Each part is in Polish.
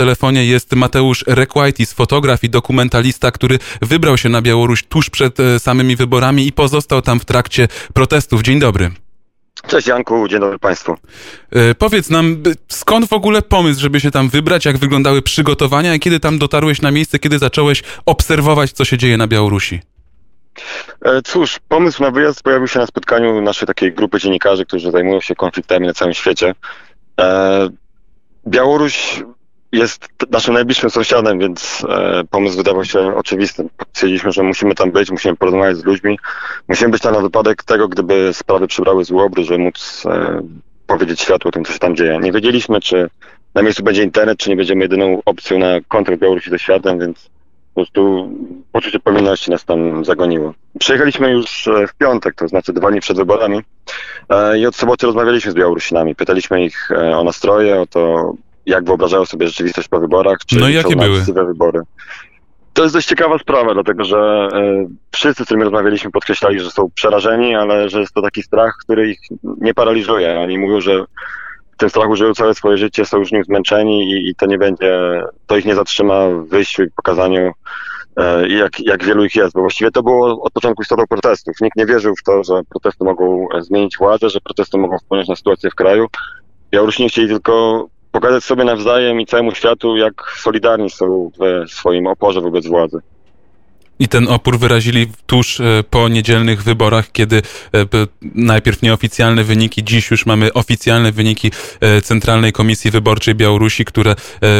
telefonie jest Mateusz Rekwajtis, fotograf i dokumentalista, który wybrał się na Białoruś tuż przed e, samymi wyborami i pozostał tam w trakcie protestów. Dzień dobry. Cześć Janku, dzień dobry Państwu. E, powiedz nam, skąd w ogóle pomysł, żeby się tam wybrać, jak wyglądały przygotowania i kiedy tam dotarłeś na miejsce, kiedy zacząłeś obserwować, co się dzieje na Białorusi? E, cóż, pomysł na wyjazd pojawił się na spotkaniu naszej takiej grupy dziennikarzy, którzy zajmują się konfliktami na całym świecie. Białoruś jest naszym najbliższym sąsiadem, więc e, pomysł wydawał się oczywisty. Stwierdziliśmy, że musimy tam być, musimy porozmawiać z ludźmi, musimy być tam na wypadek tego, gdyby sprawy przybrały zły obrót, żeby móc e, powiedzieć światu o tym, co się tam dzieje. Nie wiedzieliśmy, czy na miejscu będzie internet, czy nie będziemy jedyną opcją na kontakt Białorusi ze światem, więc po prostu poczucie powinności nas tam zagoniło. Przyjechaliśmy już e, w piątek, to znaczy dwa dni przed wyborami e, i od soboty rozmawialiśmy z Białorusinami. Pytaliśmy ich e, o nastroje, o to, jak wyobrażają sobie rzeczywistość po wyborach, czy no jakie były? wybory. To jest dość ciekawa sprawa, dlatego że wszyscy, z którymi rozmawialiśmy, podkreślali, że są przerażeni, ale że jest to taki strach, który ich nie paraliżuje. Oni mówią, że ten strach żyją całe swoje życie, są już nim zmęczeni i, i to nie będzie, to ich nie zatrzyma w wyjściu i pokazaniu e, jak, jak wielu ich jest, bo właściwie to było od początku istotą protestów. Nikt nie wierzył w to, że protesty mogą zmienić władzę, że protesty mogą wpłynąć na sytuację w kraju. Białorusini chcieli tylko pokazać sobie nawzajem i całemu światu, jak solidarni są w swoim oporze wobec władzy. I ten opór wyrazili tuż e, po niedzielnych wyborach, kiedy e, najpierw nieoficjalne wyniki, dziś już mamy oficjalne wyniki e, Centralnej Komisji Wyborczej Białorusi, które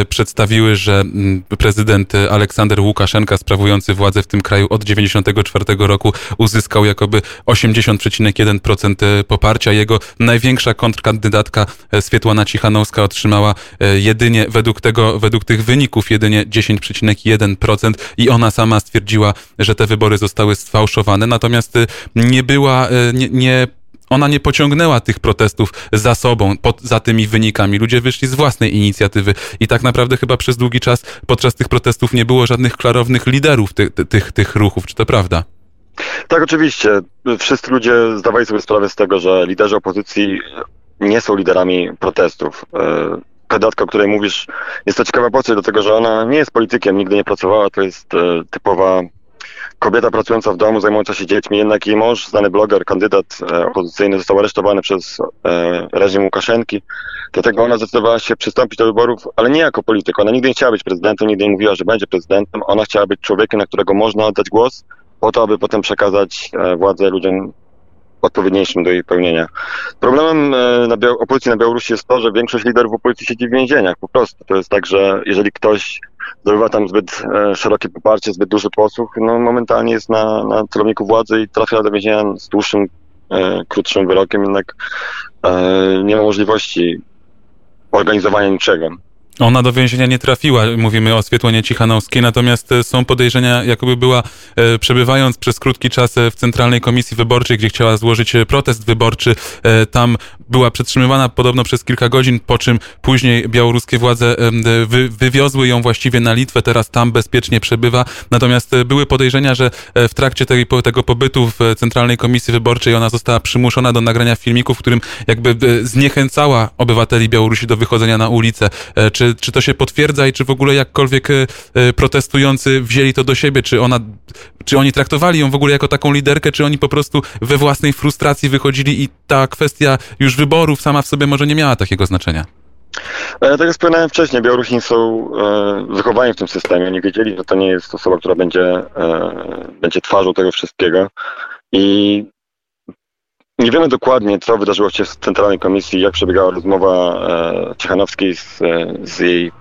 przedstawiły, że mm, prezydent Aleksander Łukaszenka, sprawujący władzę w tym kraju od 1994 roku, uzyskał jakoby 80,1% poparcia. Jego największa kontrkandydatka Swietłana Cichanowska otrzymała jedynie według tego, według tych wyników jedynie 10,1% i ona sama stwierdziła, że te wybory zostały sfałszowane, natomiast y, nie była, y, nie, nie ona nie pociągnęła tych protestów za sobą, pod, za tymi wynikami. Ludzie wyszli z własnej inicjatywy i tak naprawdę chyba przez długi czas podczas tych protestów nie było żadnych klarownych liderów tych, tych, tych ruchów. Czy to prawda? Tak, oczywiście. Wszyscy ludzie zdawali sobie sprawę z tego, że liderzy opozycji nie są liderami protestów. E, kandydatka, o której mówisz, jest to ciekawa postać, dlatego że ona nie jest politykiem, nigdy nie pracowała, to jest typowa kobieta pracująca w domu, zajmująca się dziećmi, jednak jej mąż, znany bloger, kandydat e, opozycyjny, został aresztowany przez e, reżim Łukaszenki. Dlatego ona zdecydowała się przystąpić do wyborów, ale nie jako polityk. Ona nigdy nie chciała być prezydentem, nigdy nie mówiła, że będzie prezydentem. Ona chciała być człowiekiem, na którego można oddać głos, po to, aby potem przekazać e, władzę ludziom odpowiedniejszym do jej pełnienia. Problemem na opozycji na Białorusi jest to, że większość liderów opozycji siedzi w więzieniach. Po prostu to jest tak, że jeżeli ktoś zdobywa tam zbyt e, szerokie poparcie, zbyt duży posłuch, no momentalnie jest na, na celowniku władzy i trafia do więzienia z dłuższym, e, krótszym wyrokiem, jednak e, nie ma możliwości organizowania niczego. Ona do więzienia nie trafiła, mówimy o Swietłonie Cichanowskiej, natomiast e, są podejrzenia, jakoby była e, przebywając przez krótki czas e, w Centralnej Komisji Wyborczej, gdzie chciała złożyć protest wyborczy. Tam była przetrzymywana podobno przez kilka godzin, po czym później białoruskie władze wy, wywiozły ją właściwie na Litwę, teraz tam bezpiecznie przebywa. Natomiast były podejrzenia, że w trakcie tego pobytu w Centralnej Komisji Wyborczej ona została przymuszona do nagrania filmików, w którym jakby zniechęcała obywateli Białorusi do wychodzenia na ulicę. Czy czy, to się potwierdza i czy w ogóle jakkolwiek e, e, protestujący wzięli to do siebie? Czy ona, czy oni traktowali ją w ogóle jako taką liderkę, czy oni po prostu we własnej frustracji wychodzili i ta kwestia już wyborów sama w sobie może nie miała takiego znaczenia? E, tak jak wspomniałem wcześniej, Białorusini są wychowani w tym systemie. Oni wiedzieli, że to nie jest osoba, która będzie, będzie twarzą tego wszystkiego. I nie wiemy dokładnie, co wydarzyło się w Centralnej Komisji, jak przebiegała rozmowa e, Ciechanowskiej z, e, z jej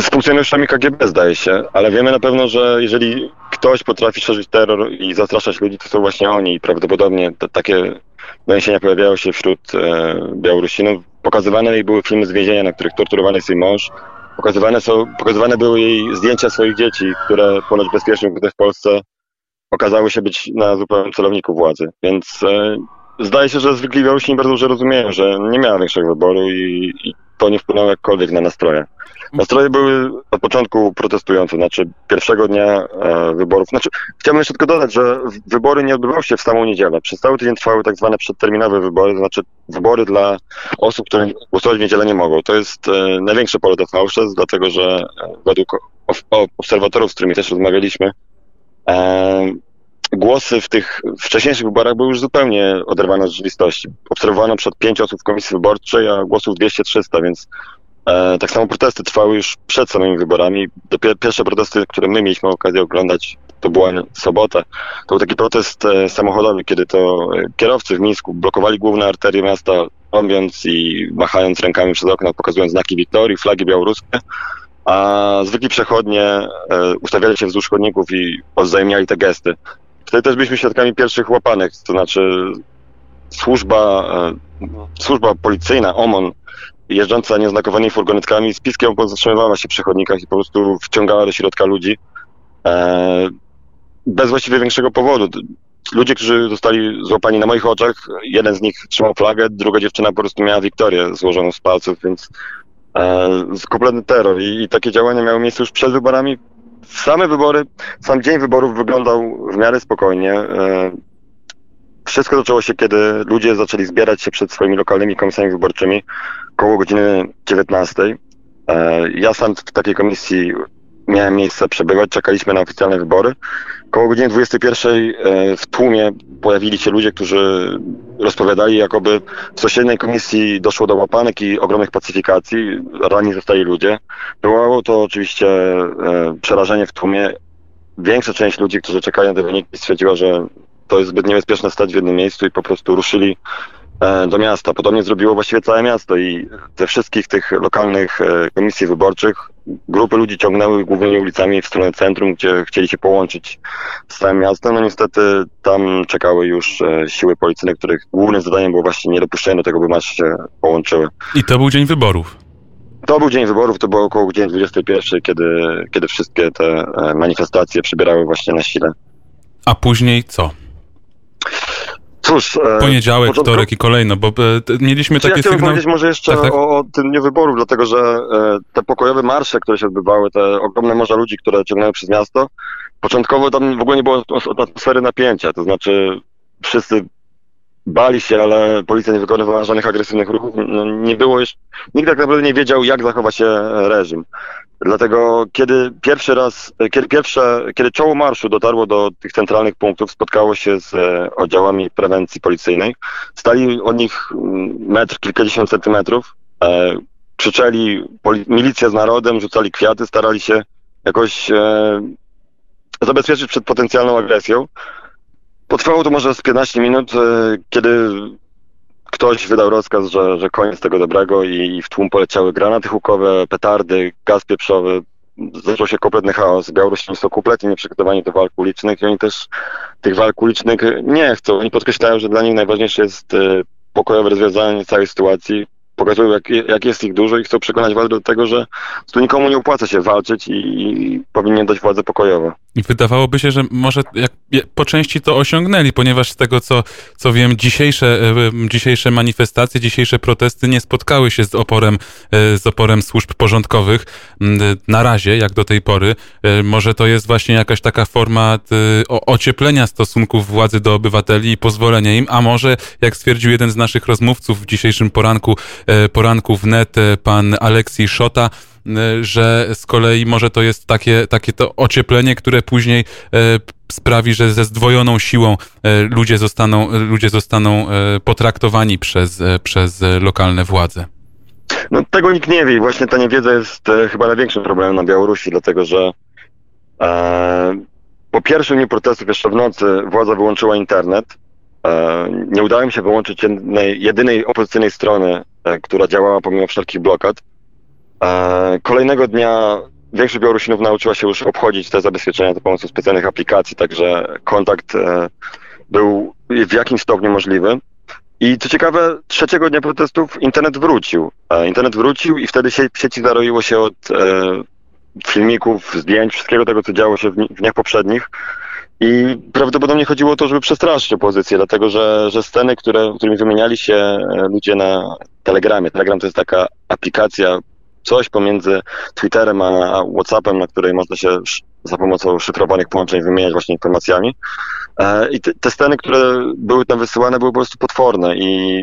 z funkcjonariuszami KGB, zdaje się, ale wiemy na pewno, że jeżeli ktoś potrafi szerzyć terror i zastraszać ludzi, to są właśnie oni i prawdopodobnie takie doniesienia pojawiają się wśród e, Białorusinów. Pokazywane były filmy z więzienia, na których torturowany jest jej mąż. Pokazywane, są, pokazywane były jej zdjęcia swoich dzieci, które ponoć bezpiecznie w Polsce okazały się być na zupełnym celowniku władzy. Więc e, zdaje się, że zwykli Białorusini bardzo dobrze rozumieją, że nie miała większego wyboru i, i to nie wpłynęło jakkolwiek na nastroje. Nastroje były od początku protestujące, znaczy pierwszego dnia e, wyborów. Znaczy, chciałbym jeszcze tylko dodać, że wybory nie odbywały się w samą niedzielę. Przez cały tydzień trwały tak zwane przedterminowe wybory, znaczy wybory dla osób, które głosować w niedzielę nie mogą. To jest e, największe pole do fałszerstw, dlatego że e, według obserwatorów, z którymi też rozmawialiśmy, głosy w tych wcześniejszych wyborach były już zupełnie oderwane od rzeczywistości. Obserwowano przed pięć osób w komisji wyborczej, a głosów 200-300, więc e, tak samo protesty trwały już przed samymi wyborami. Dopiero pierwsze protesty, które my mieliśmy okazję oglądać, to była sobota. To był taki protest e, samochodowy, kiedy to e, kierowcy w Mińsku blokowali główne arterie miasta, robiąc i machając rękami przez okno, pokazując znaki Wiktorii, flagi białoruskie a zwykli przechodnie e, ustawiali się wzdłuż chodników i odzajmiali te gesty. Wtedy też byliśmy świadkami pierwszych łapanek, to znaczy służba, e, służba policyjna, OMON, jeżdżąca nieznakowanymi furgonetkami z piskiem zatrzymywała się przy chodnikach i po prostu wciągała do środka ludzi e, bez właściwie większego powodu. Ludzie, którzy zostali złapani na moich oczach, jeden z nich trzymał flagę, druga dziewczyna po prostu miała Wiktorię złożoną z palców, więc e, kompletny terror. I, I takie działania miały miejsce już przed wyborami, Same wybory, sam dzień wyborów wyglądał w miarę spokojnie. E, wszystko zaczęło się, kiedy ludzie zaczęli zbierać się przed swoimi lokalnymi komisjami wyborczymi koło godziny 19. E, ja sam w takiej komisji miałem miejsce przebywać, czekaliśmy na oficjalne wybory. Koło godziny 21 e, w tłumie pojawili się ludzie, którzy rozpowiadali, jakoby w sąsiedniej komisji doszło do łapanek i ogromnych pacyfikacji, rani zostali ludzie. Wywołało to oczywiście e, przerażenie w tłumie. Większa część ludzi, którzy czekają na te wyniki, stwierdziła, że to jest zbyt niebezpieczne stać w jednym miejscu i po prostu ruszyli E, do miasta. Podobnie zrobiło właściwie całe miasto i ze wszystkich tych lokalnych komisji wyborczych grupy ludzi ciągnęły głównymi ulicami w stronę centrum, gdzie chcieli się połączyć z całym miastem. No niestety tam czekały już e, siły policyjne, których głównym zadaniem było właśnie niedopuszczenie do tego, by masy się połączyły. I to był dzień wyborów. To był dzień wyborów, to było około godziny 21, kiedy, kiedy wszystkie te manifestacje przybierały właśnie na sile. A później co? Cóż, e, Poniedziałek, początku... wtorek i kolejno, bo e, mieliśmy Czy takie ja sygnały... powiedzieć może jeszcze tak, tak. O, o tym dniu wyborów, dlatego że e, te pokojowe marsze, które się odbywały, te ogromne morza ludzi, które ciągnęły przez miasto, początkowo tam w ogóle nie było atmosfery napięcia, to znaczy wszyscy bali się, ale policja nie wykonywała żadnych agresywnych ruchów. No, nie było już, nikt tak naprawdę nie wiedział, jak zachowa się reżim. Dlatego kiedy pierwszy raz, kiedy pierwsze, kiedy czoło marszu dotarło do tych centralnych punktów, spotkało się z e, oddziałami prewencji policyjnej, stali od nich mm, metr, kilkadziesiąt centymetrów, e, krzyczeli milicja z narodem, rzucali kwiaty, starali się jakoś e, zabezpieczyć przed potencjalną agresją. Potrwało to może z 15 minut, e, kiedy ktoś wydał rozkaz, że, że koniec tego dobrego i w tłum poleciały granaty hukowe, petardy, gaz pieprzowy. Zaczął się kompletny chaos. Białorusini są kompletnie nieprzygotowani do walk ulicznych i oni też tych walk ulicznych nie chcą. Oni podkreślają, że dla nich najważniejsze jest e, pokojowe rozwiązanie całej sytuacji, pokazują, jak, jak jest ich dużo i chcą przekonać władzę do tego, że tu nikomu nie opłaca się walczyć i, i powinien dać władzę pokojowo. Wydawałoby się, że może jak, po części to osiągnęli, ponieważ z tego, co, co wiem, dzisiejsze, e, dzisiejsze manifestacje, dzisiejsze protesty nie spotkały się z oporem, e, z oporem służb porządkowych. Na razie, jak do tej pory. E, może to jest właśnie jakaś taka forma ocieplenia stosunków władzy do obywateli i pozwolenia im, a może, jak stwierdził jeden z naszych rozmówców w dzisiejszym poranku, poranku wnet, pan Aleksiej Szota, E, że z kolei może to jest takie, takie to ocieplenie, które później e, sprawi, że ze zdwojoną siłą e, ludzie zostaną, ludzie zostaną potraktowani przez, przez lokalne władze. No, tego nikt nie wie. Właśnie ta niewiedza jest chyba największym problemem na Białorusi, dlatego że e, po pierwszym dniu protestów jeszcze w nocy władza wyłączyła internet. E, nie udało mi się wyłączyć jednej, jedynej opozycyjnej strony, e, która działała pomimo wszelkich blokad. E, kolejnego dnia większość Białorusinów nauczyła się już obchodzić te zabezpieczenia za pomocą specjalnych aplikacji, także kontakt e, był w jakimś stopniu możliwy. I co ciekawe, trzeciego dnia protestów internet wrócił. E, internet wrócił i wtedy sie, sieci zaroiło się od filmików, zdjęć, wszystkiego tego, co działo się w, w dniach poprzednich. I prawdopodobnie chodziło o to, żeby przestraszyć opozycję, dlatego że, że sceny, które, którymi wymieniali się e, ludzie na Telegramie. Telegram to jest taka aplikacja, coś pomiędzy Twitterem a WhatsAppem, na której można się za pomocą szyfrowanych połączeń wymieniać właśnie informacjami. E, I te, te sceny, które były tam wysyłane, były po prostu potworne i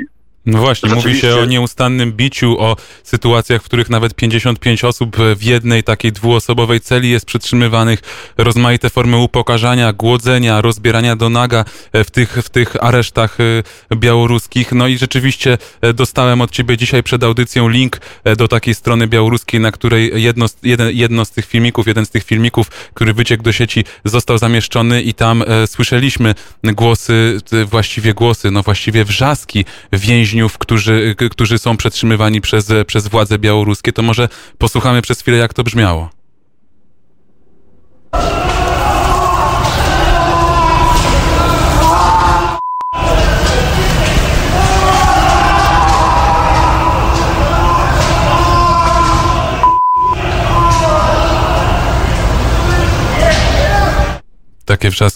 no właśnie, mówi się o nieustannym biciu, o sytuacjach, w których nawet 55 osób w jednej takiej dwuosobowej celi jest przytrzymywanych, rozmaite formy upokarzania, głodzenia, rozbierania do naga e, w tych, w tych aresztach e, białoruskich. No i rzeczywiście e, dostałem od ciebie dzisiaj przed audycją link do takiej strony białoruskiej, na której jedno, jeden, jedno z tych filmików, jeden z tych filmików, który wyciekł do sieci, został zamieszczony i tam słyszeliśmy głosy, właściwie głosy, no właściwie wrzaski więźniów więźniów, którzy, którzy są przetrzymywani przez, przez władze białoruskie, to może posłuchamy przez chwilę, jak to brzmiało.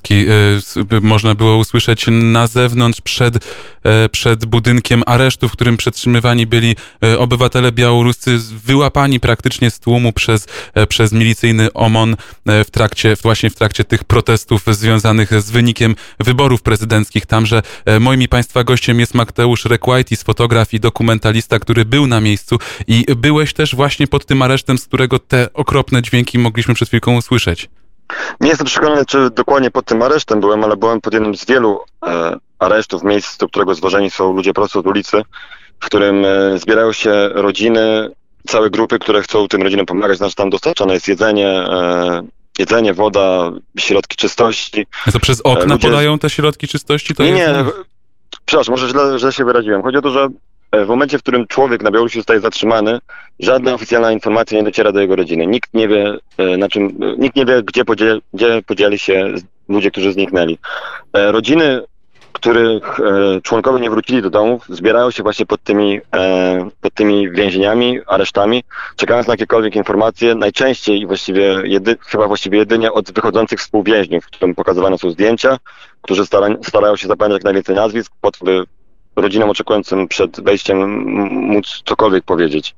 Wrzaski y, można było usłyszeć na zewnątrz przed, y, przed budynkiem aresztu, w którym przetrzymywani byli y, obywatele białoruscy, wyłapani praktycznie z tłumu przez, przez milicyjny OMON w trakcie, właśnie w trakcie tych protestów związanych z wynikiem wyborów prezydenckich. Tamże moim i Państwa gościem jest Mateusz Rekwajtis, fotograf i dokumentalista, który był na miejscu i byłeś też właśnie pod tym aresztem, z którego te okropne dźwięki mogliśmy przed chwilką usłyszeć. Nie jestem przekonany, czy dokładnie pod tym aresztem byłem, ale byłem pod jednym z wielu e, aresztów, miejsc, do którego zwożeni są ludzie prosto z ulicy, w którym e, zbierają się rodziny, całe grupy, które chcą tym rodzinom pomagać. Znaczy tam dostarczane jest jedzenie, e, jedzenie, woda, środki czystości. A to przez okna ludzie... podają te środki czystości? To nie, jest... nie. Przepraszam, może źle, źle się wyraziłem. Chodzi o to, że w momencie, w którym człowiek na Białorusi zostaje zatrzymany, żadna oficjalna informacja nie dociera do jego rodziny. Nikt nie wie, e, na czym, nikt nie wie, gdzie, podzieli, gdzie podzieli się ludzie, którzy zniknęli. E, rodziny, których e, członkowie nie wrócili do domów, zbierają się właśnie pod tymi, pod tymi więzieniami, aresztami, czekając na jakiekolwiek informacje, najczęściej właściwie, jedy, chyba właściwie jedynie od wychodzących współwięźniów, którym pokazywane są zdjęcia, którzy starają się zapamiętać jak najwięcej nazwisk, po to, by rodzinom oczekującym przed wejściem móc cokolwiek powiedzieć.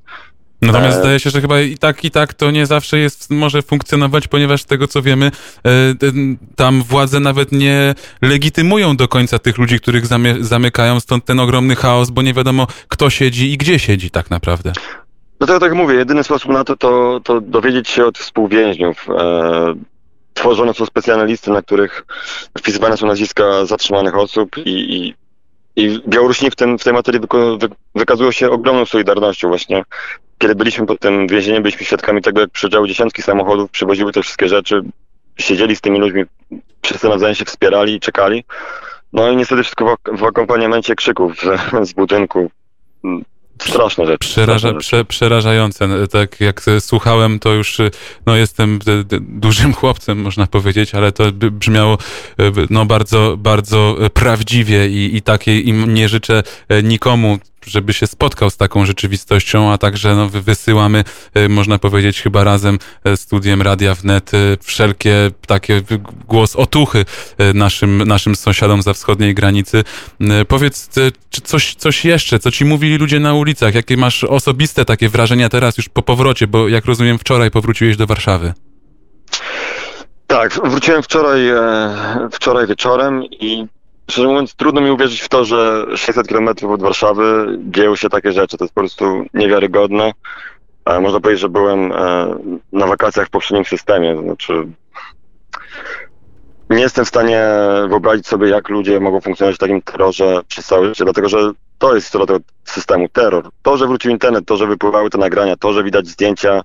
Natomiast e... zdaje się, że chyba i tak, i tak to nie zawsze jest, może funkcjonować, ponieważ z tego co wiemy, e, tam władze nawet nie legitymują do końca tych ludzi, których zamy, zamykają, stąd ten ogromny chaos, bo nie wiadomo kto siedzi i gdzie siedzi tak naprawdę. Ja tak mówię, jedyny sposób na to to, to dowiedzieć się od współwięźniów. E, tworzone są specjalne listy, na których wpisywane są nazwiska zatrzymanych osób i, i i Białorusini w, tym, w tej materii wykazują się ogromną solidarnością właśnie. Kiedy byliśmy pod tym więzieniem, byliśmy świadkami tego, jak przyjeżdżały dziesiątki samochodów, przywoziły te wszystkie rzeczy, siedzieli z tymi ludźmi, wszyscy nawzajem się wspierali i czekali. No i niestety wszystko w, w akompaniamencie krzyków z, z budynku. Straszne rzeczy. Przeraża, prze, przerażające. Tak jak słuchałem, to już no, jestem dużym chłopcem, można powiedzieć, ale to brzmiało no, bardzo, bardzo prawdziwie i, i takiej im nie życzę nikomu żeby się spotkał z taką rzeczywistością, a także no, wysyłamy, e, można powiedzieć, chyba razem e, studiem Radia Wnet e, wszelkie takie głos otuchy naszym, naszym sąsiadom za wschodniej granicy. Powiedz, czy coś, coś jeszcze, co ci mówili ludzie na ulicach? Jakie masz osobiste takie wrażenia teraz już po powrocie, bo jak rozumiem wczoraj powróciłeś do Warszawy. Tak, wróciłem wczoraj, wczoraj wieczorem i Szczerze mówiąc, trudno mi uwierzyć w to, że 600 km od Warszawy dzieją się takie rzeczy. To jest po prostu niewiarygodne. E, można powiedzieć, że byłem e, na wakacjach w poprzednim systemie. Znaczy, nie jestem w stanie wyobrazić sobie, jak ludzie mogą funkcjonować w takim terrorze przez całe życie, dlatego że to jest istota tego systemu, terror. To, że wrócił internet, to, że wypływały te nagrania, to, że widać zdjęcia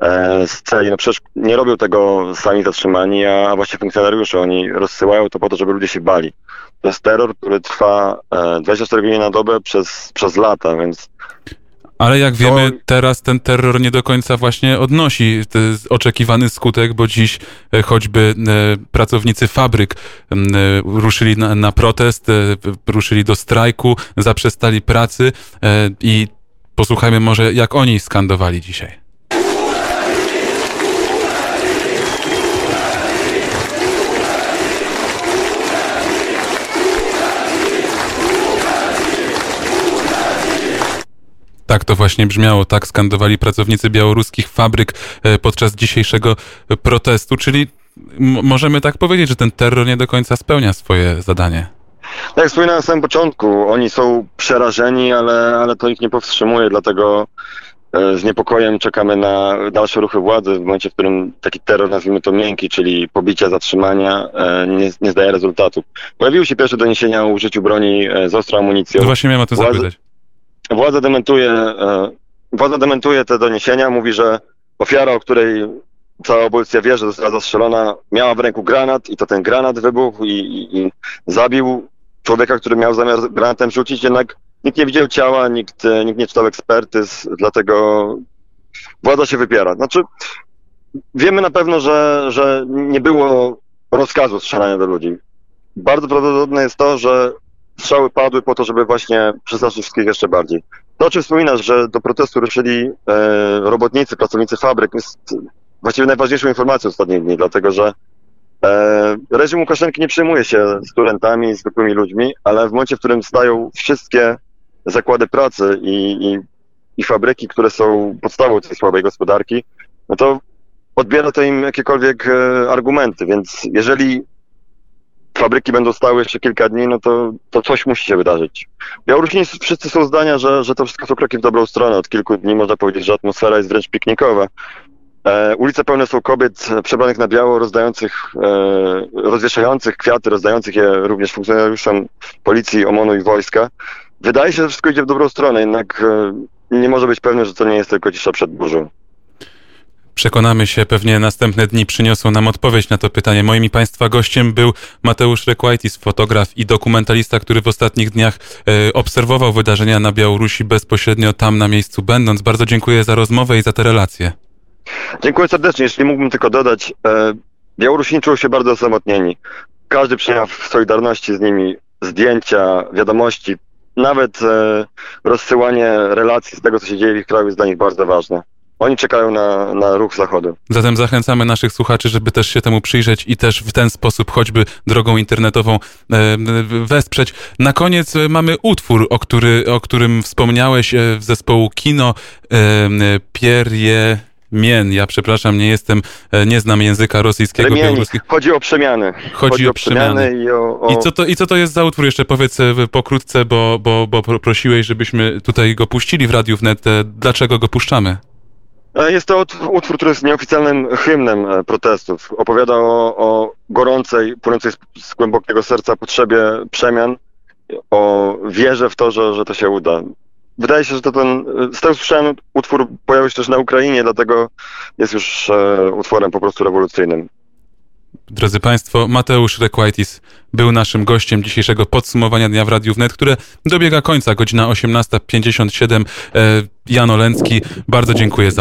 e, z celi, no przecież nie robią tego sami zatrzymani, a właśnie funkcjonariusze, oni rozsyłają to po to, żeby ludzie się bali. To jest terror, który trwa 24 e, godziny na dobę przez, przez lata, więc ale jak wiemy, teraz ten terror nie do końca właśnie odnosi oczekiwany skutek, bo dziś e, choćby e, pracownicy fabryk ruszyli na, na protest, ruszyli do strajku, zaprzestali pracy i posłuchajmy może, jak oni skandowali dzisiaj. Tak to właśnie brzmiało, tak skandowali pracownicy białoruskich fabryk e, podczas dzisiejszego protestu, czyli możemy tak powiedzieć, że ten terror nie do końca spełnia swoje zadanie. Tak jak wspominałem na samym początku, oni są przerażeni, ale, ale to ich nie powstrzymuje, dlatego e, z niepokojem czekamy na dalsze ruchy władzy w momencie, w którym taki terror, nazwijmy to miękki, czyli pobicia, zatrzymania, e, nie, nie zdaje rezultatów. Pojawiły się pierwsze doniesienia o użyciu broni e, z ostrą amunicją. No właśnie miałem o to Władze- zapytać. Władza dementuje, e, władza dementuje te doniesienia, mówi, że ofiara, o której cała abolicja wie, że została zastrzelona, miała w ręku granat i to ten granat wybuchł i, i, i zabił człowieka, który miał zamiar granatem rzucić, jednak nikt nie widział ciała, nikt, e, nikt nie czytał ekspertyz, dlatego władza się wypiera. Znaczy, wiemy na pewno, że, że nie było rozkazu strzelania do ludzi. Bardzo prawdopodobne jest to, że strzały padły po to, żeby właśnie przestraszyć wszystkich jeszcze bardziej. To, o czym wspominasz, że do protestu ruszyli e, robotnicy, pracownicy fabryk, jest właściwie najważniejszą informacją ostatnich dni, dlatego że e, reżim Łukaszenki nie przejmuje się studentami, zwykłymi ludźmi, ale w momencie, w którym stają wszystkie zakłady pracy i, i, i fabryki, które są podstawą tej słabej gospodarki, no to odbiera to im jakiekolwiek e, argumenty, więc jeżeli fabryki będą stały jeszcze kilka dni, no to, to coś musi się wydarzyć. Białorusini wszyscy są zdania, że, że to wszystko są kroki w dobrą stronę. Od kilku dni można powiedzieć, że atmosfera jest wręcz piknikowa. E, ulice pełne są kobiet e, przebranych na biało, rozdających, e, rozwieszających kwiaty, rozdających je również funkcjonariuszom policji, OMON-u i wojska. Wydaje się, że wszystko idzie w dobrą stronę, jednak e, nie może być pewne, że to nie jest tylko cisza przed burzą. Przekonamy się, pewnie następne dni przyniosą nam odpowiedź na to pytanie. Moim i Państwa gościem był Mateusz Rekwajtis, fotograf i dokumentalista, który w ostatnich dniach e, obserwował wydarzenia na Białorusi bezpośrednio tam na miejscu będąc. Bardzo dziękuję za rozmowę i za te relacje. Dziękuję serdecznie. Jeśli mógłbym tylko dodać, e, Białorusini czują się bardzo osamotnieni. Każdy przejaw solidarności z nimi, zdjęcia, wiadomości, nawet e, rozsyłanie relacji z tego, co się dzieje w ich kraju jest dla nich bardzo ważne. Oni czekają na, na ruch zachodu. Zatem zachęcamy naszych słuchaczy, żeby też się temu przyjrzeć i też w ten sposób, choćby drogą internetową, e, wesprzeć. Na koniec e, mamy utwór, o, który, o którym wspomniałeś e, w zespołu Kino e, Pierre Mien. Ja przepraszam, nie jestem, nie znam języka rosyjskiego, Remieni. białoruskiego. Chodzi o przemiany. Chodzi o przemiany. i o, o... I co, to, I co to jest za utwór? Jeszcze powiedz pokrótce, bo, bo, bo pro- prosiłeś, żebyśmy tutaj go puścili w Radiu Wnet. Dlaczego go puszczamy? E, Jest to ut- utwór, który jest nieoficjalnym hymnem e, protestów. Opowiada o, o gorącej, płynącej z, głębokiego serca potrzebie przemian, o wierze w to, że, że to się uda. Wydaje się, że to ten, e, z tego słyszałem, utwór pojawił się też na Ukrainie, dlatego jest już utworem po prostu rewolucyjnym. Drodzy Państwo, Mateusz Rekwajtis był naszym gościem dzisiejszego podsumowania Dnia w Radiu Wnet, które dobiega końca, godzina 18.57. E, Jan Olencki, bardzo dziękuję za